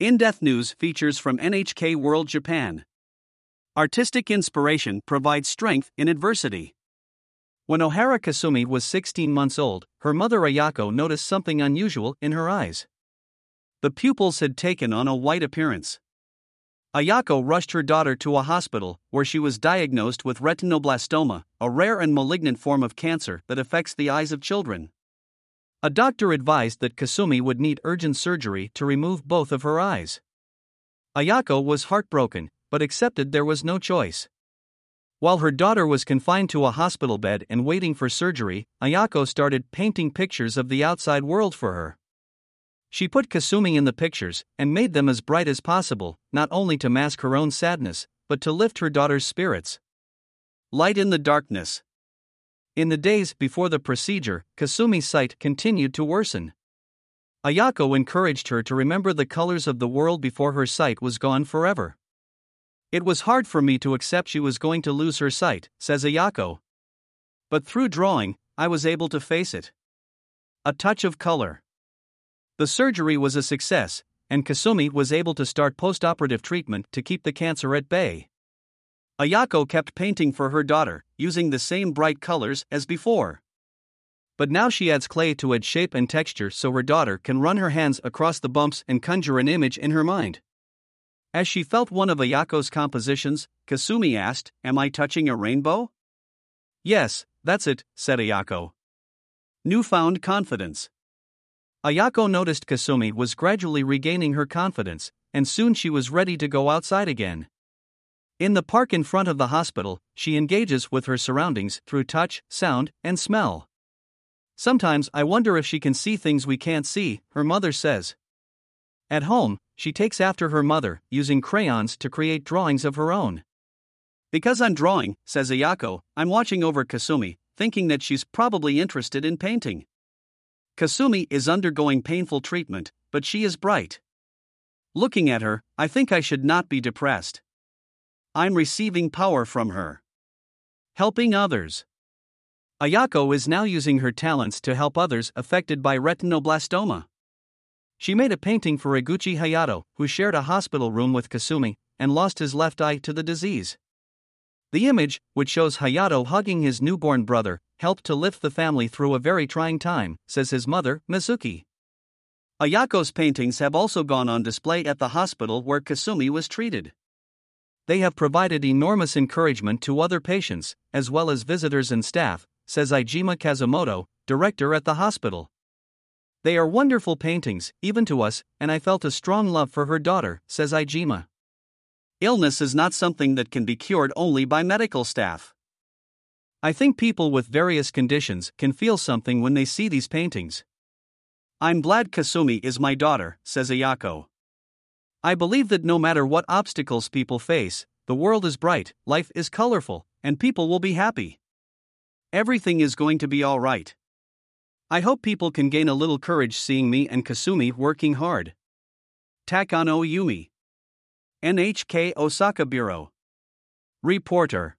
In Depth News features from NHK World Japan. Artistic inspiration provides strength in adversity. When Ohara Kasumi was 16 months old, her mother Ayako noticed something unusual in her eyes. The pupils had taken on a white appearance. Ayako rushed her daughter to a hospital, where she was diagnosed with retinoblastoma, a rare and malignant form of cancer that affects the eyes of children. A doctor advised that Kasumi would need urgent surgery to remove both of her eyes. Ayako was heartbroken, but accepted there was no choice. While her daughter was confined to a hospital bed and waiting for surgery, Ayako started painting pictures of the outside world for her. She put Kasumi in the pictures and made them as bright as possible, not only to mask her own sadness, but to lift her daughter's spirits. Light in the darkness. In the days before the procedure, Kasumi's sight continued to worsen. Ayako encouraged her to remember the colors of the world before her sight was gone forever. It was hard for me to accept she was going to lose her sight, says Ayako. But through drawing, I was able to face it. A touch of color. The surgery was a success, and Kasumi was able to start postoperative treatment to keep the cancer at bay. Ayako kept painting for her daughter, using the same bright colors as before. But now she adds clay to add shape and texture so her daughter can run her hands across the bumps and conjure an image in her mind. As she felt one of Ayako's compositions, Kasumi asked, Am I touching a rainbow? Yes, that's it, said Ayako. Newfound confidence. Ayako noticed Kasumi was gradually regaining her confidence, and soon she was ready to go outside again. In the park in front of the hospital, she engages with her surroundings through touch, sound, and smell. Sometimes I wonder if she can see things we can't see, her mother says. At home, she takes after her mother, using crayons to create drawings of her own. Because I'm drawing, says Ayako, I'm watching over Kasumi, thinking that she's probably interested in painting. Kasumi is undergoing painful treatment, but she is bright. Looking at her, I think I should not be depressed. I'm receiving power from her. Helping others. Ayako is now using her talents to help others affected by retinoblastoma. She made a painting for Iguchi Hayato, who shared a hospital room with Kasumi and lost his left eye to the disease. The image, which shows Hayato hugging his newborn brother, helped to lift the family through a very trying time, says his mother, Mizuki. Ayako's paintings have also gone on display at the hospital where Kasumi was treated. They have provided enormous encouragement to other patients, as well as visitors and staff, says Ijima Kazumoto, director at the hospital. They are wonderful paintings, even to us, and I felt a strong love for her daughter, says Ijima. Illness is not something that can be cured only by medical staff. I think people with various conditions can feel something when they see these paintings. I'm glad Kasumi is my daughter, says Ayako. I believe that no matter what obstacles people face, the world is bright, life is colorful, and people will be happy. Everything is going to be alright. I hope people can gain a little courage seeing me and Kasumi working hard. Takano Yumi. NHK Osaka Bureau. Reporter